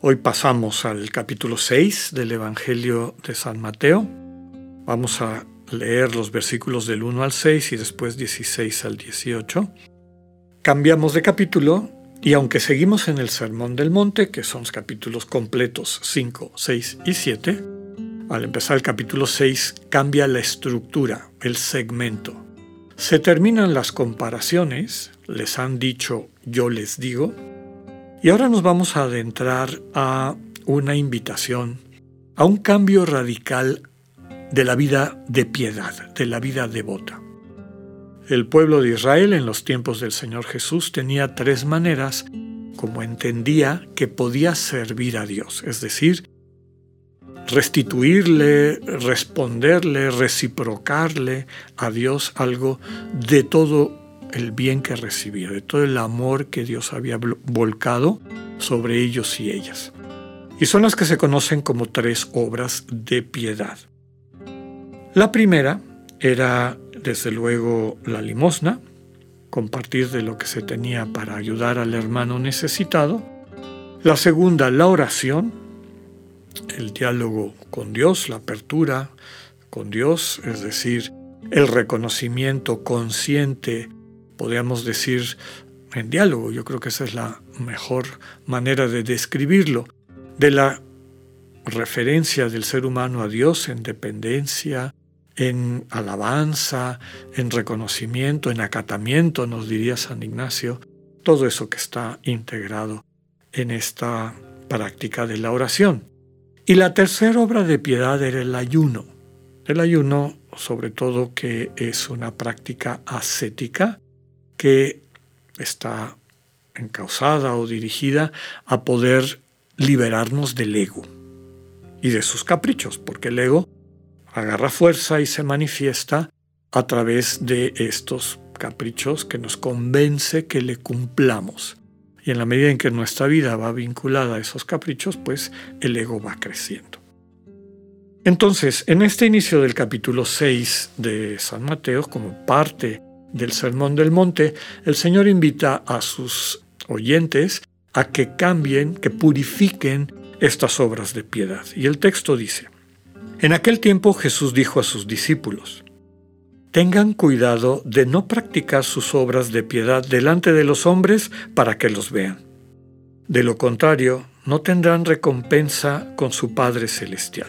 Hoy pasamos al capítulo 6 del Evangelio de San Mateo. Vamos a leer los versículos del 1 al 6 y después 16 al 18. Cambiamos de capítulo y aunque seguimos en el Sermón del Monte, que son los capítulos completos 5, 6 y 7, al empezar el capítulo 6 cambia la estructura, el segmento. Se terminan las comparaciones, les han dicho, yo les digo. Y ahora nos vamos a adentrar a una invitación, a un cambio radical de la vida de piedad, de la vida devota. El pueblo de Israel en los tiempos del Señor Jesús tenía tres maneras como entendía que podía servir a Dios, es decir, restituirle, responderle, reciprocarle a Dios algo de todo el bien que recibía, de todo el amor que Dios había volcado sobre ellos y ellas. Y son las que se conocen como tres obras de piedad. La primera era, desde luego, la limosna, compartir de lo que se tenía para ayudar al hermano necesitado. La segunda, la oración, el diálogo con Dios, la apertura con Dios, es decir, el reconocimiento consciente podríamos decir, en diálogo. Yo creo que esa es la mejor manera de describirlo. De la referencia del ser humano a Dios en dependencia, en alabanza, en reconocimiento, en acatamiento, nos diría San Ignacio, todo eso que está integrado en esta práctica de la oración. Y la tercera obra de piedad era el ayuno. El ayuno, sobre todo, que es una práctica ascética, que está encausada o dirigida a poder liberarnos del ego y de sus caprichos, porque el ego agarra fuerza y se manifiesta a través de estos caprichos que nos convence que le cumplamos. Y en la medida en que nuestra vida va vinculada a esos caprichos, pues el ego va creciendo. Entonces, en este inicio del capítulo 6 de San Mateo, como parte del Sermón del Monte, el Señor invita a sus oyentes a que cambien, que purifiquen estas obras de piedad. Y el texto dice, en aquel tiempo Jesús dijo a sus discípulos, Tengan cuidado de no practicar sus obras de piedad delante de los hombres para que los vean. De lo contrario, no tendrán recompensa con su Padre Celestial.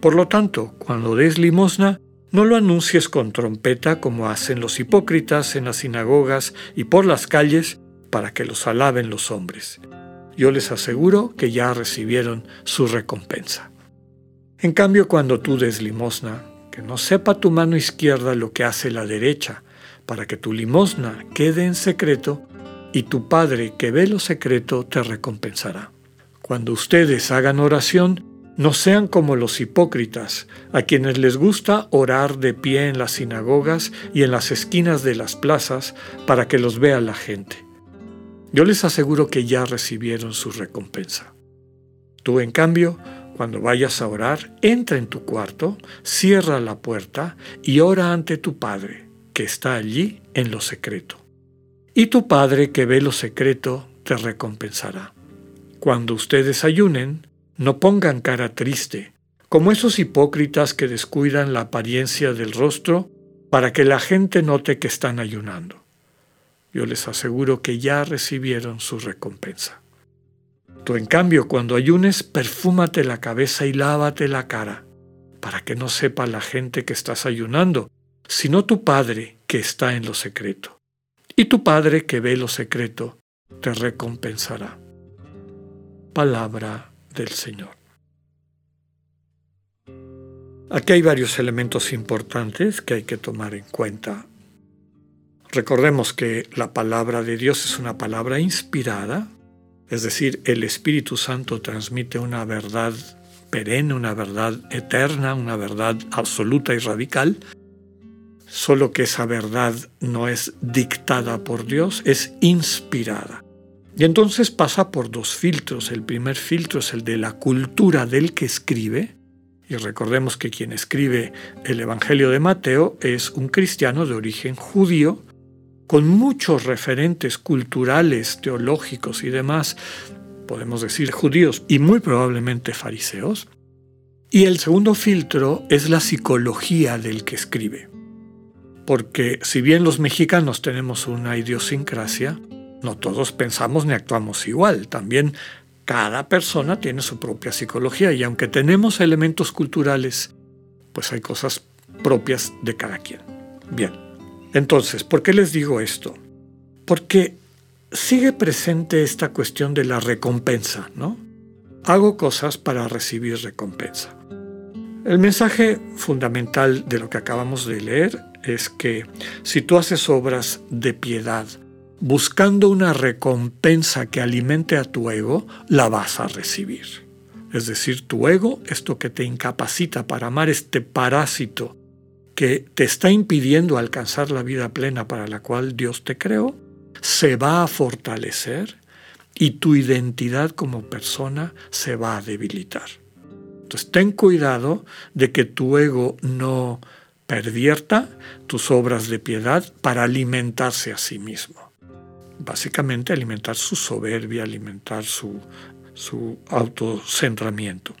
Por lo tanto, cuando des limosna, no lo anuncies con trompeta como hacen los hipócritas en las sinagogas y por las calles para que los alaben los hombres. Yo les aseguro que ya recibieron su recompensa. En cambio, cuando tú des limosna, que no sepa tu mano izquierda lo que hace la derecha, para que tu limosna quede en secreto, y tu Padre que ve lo secreto te recompensará. Cuando ustedes hagan oración, no sean como los hipócritas, a quienes les gusta orar de pie en las sinagogas y en las esquinas de las plazas para que los vea la gente. Yo les aseguro que ya recibieron su recompensa. Tú, en cambio, cuando vayas a orar, entra en tu cuarto, cierra la puerta y ora ante tu Padre, que está allí en lo secreto. Y tu Padre que ve lo secreto te recompensará. Cuando ustedes ayunen, no pongan cara triste, como esos hipócritas que descuidan la apariencia del rostro para que la gente note que están ayunando. Yo les aseguro que ya recibieron su recompensa. Tú, en cambio, cuando ayunes, perfúmate la cabeza y lávate la cara, para que no sepa la gente que estás ayunando, sino tu Padre que está en lo secreto. Y tu Padre que ve lo secreto, te recompensará. Palabra del Señor. Aquí hay varios elementos importantes que hay que tomar en cuenta. Recordemos que la palabra de Dios es una palabra inspirada, es decir, el Espíritu Santo transmite una verdad perenne, una verdad eterna, una verdad absoluta y radical, solo que esa verdad no es dictada por Dios, es inspirada. Y entonces pasa por dos filtros. El primer filtro es el de la cultura del que escribe, y recordemos que quien escribe el Evangelio de Mateo es un cristiano de origen judío, con muchos referentes culturales, teológicos y demás, podemos decir judíos y muy probablemente fariseos. Y el segundo filtro es la psicología del que escribe. Porque si bien los mexicanos tenemos una idiosincrasia, no todos pensamos ni actuamos igual. También cada persona tiene su propia psicología y aunque tenemos elementos culturales, pues hay cosas propias de cada quien. Bien, entonces, ¿por qué les digo esto? Porque sigue presente esta cuestión de la recompensa, ¿no? Hago cosas para recibir recompensa. El mensaje fundamental de lo que acabamos de leer es que si tú haces obras de piedad, buscando una recompensa que alimente a tu ego, la vas a recibir. Es decir, tu ego, esto que te incapacita para amar este parásito que te está impidiendo alcanzar la vida plena para la cual Dios te creó, se va a fortalecer y tu identidad como persona se va a debilitar. Entonces ten cuidado de que tu ego no pervierta tus obras de piedad para alimentarse a sí mismo básicamente alimentar su soberbia, alimentar su, su autocentramiento.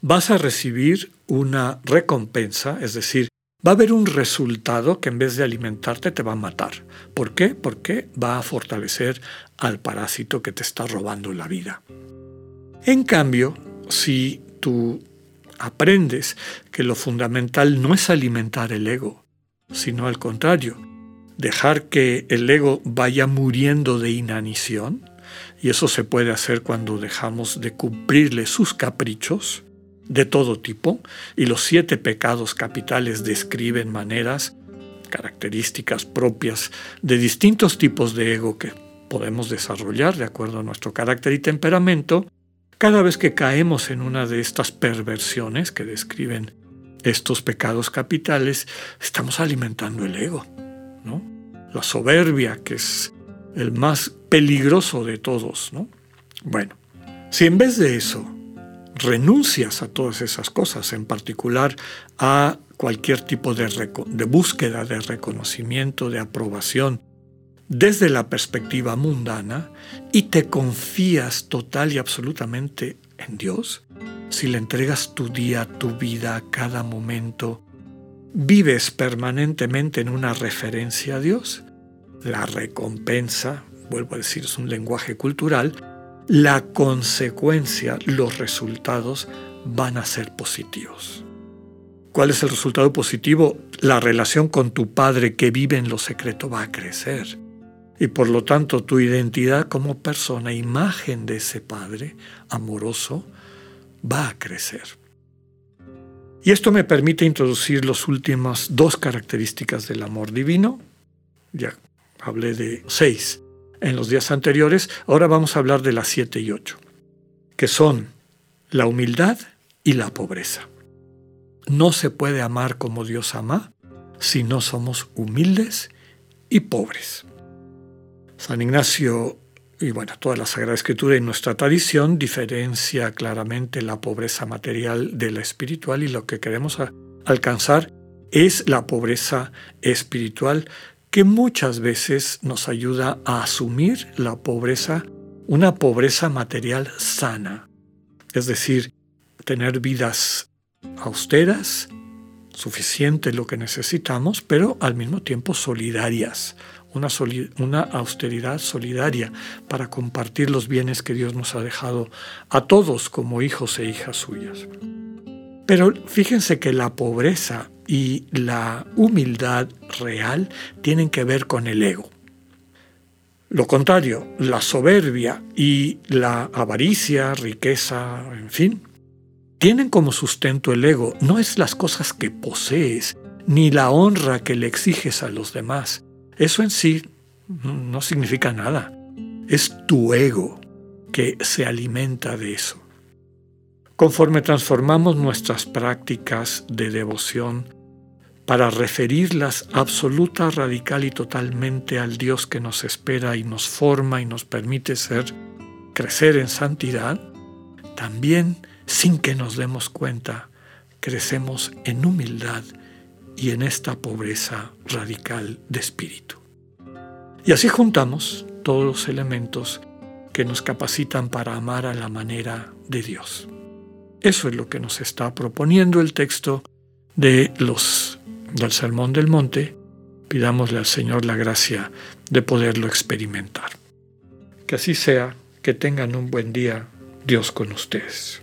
Vas a recibir una recompensa, es decir, va a haber un resultado que en vez de alimentarte te va a matar. ¿Por qué? Porque va a fortalecer al parásito que te está robando la vida. En cambio, si tú aprendes que lo fundamental no es alimentar el ego, sino al contrario, dejar que el ego vaya muriendo de inanición, y eso se puede hacer cuando dejamos de cumplirle sus caprichos de todo tipo, y los siete pecados capitales describen maneras, características propias de distintos tipos de ego que podemos desarrollar de acuerdo a nuestro carácter y temperamento, cada vez que caemos en una de estas perversiones que describen estos pecados capitales, estamos alimentando el ego. La soberbia, que es el más peligroso de todos, ¿no? Bueno, si en vez de eso renuncias a todas esas cosas, en particular a cualquier tipo de, de búsqueda de reconocimiento, de aprobación, desde la perspectiva mundana, y te confías total y absolutamente en Dios, si le entregas tu día, tu vida, cada momento, vives permanentemente en una referencia a Dios, la recompensa, vuelvo a decir, es un lenguaje cultural, la consecuencia, los resultados van a ser positivos. ¿Cuál es el resultado positivo? La relación con tu padre que vive en lo secreto va a crecer. Y por lo tanto tu identidad como persona, imagen de ese padre amoroso, va a crecer. Y esto me permite introducir las últimas dos características del amor divino. Ya hablé de seis en los días anteriores, ahora vamos a hablar de las siete y ocho, que son la humildad y la pobreza. No se puede amar como Dios ama si no somos humildes y pobres. San Ignacio y bueno, toda la Sagrada Escritura y nuestra tradición diferencia claramente la pobreza material de la espiritual y lo que queremos alcanzar es la pobreza espiritual que muchas veces nos ayuda a asumir la pobreza, una pobreza material sana, es decir, tener vidas austeras, suficiente lo que necesitamos, pero al mismo tiempo solidarias, una, austeridad solidaria para compartir los bienes que Dios nos ha dejado a todos como hijos e hijas suyas. Pero fíjense que la pobreza y la humildad real tienen que ver con el ego. Lo contrario, la soberbia y la avaricia, riqueza, en fin, tienen como sustento el ego. No es las cosas que posees, ni la honra que le exiges a los demás, eso en sí no significa nada. Es tu ego que se alimenta de eso. conforme transformamos nuestras prácticas de devoción para referirlas absoluta, radical y totalmente al Dios que nos espera y nos forma y nos permite ser, crecer en santidad, también, sin que nos demos cuenta, crecemos en humildad y en esta pobreza radical de espíritu. Y así juntamos todos los elementos que nos capacitan para amar a la manera de Dios. Eso es lo que nos está proponiendo el texto de los, del Sermón del Monte. Pidámosle al Señor la gracia de poderlo experimentar. Que así sea, que tengan un buen día, Dios con ustedes.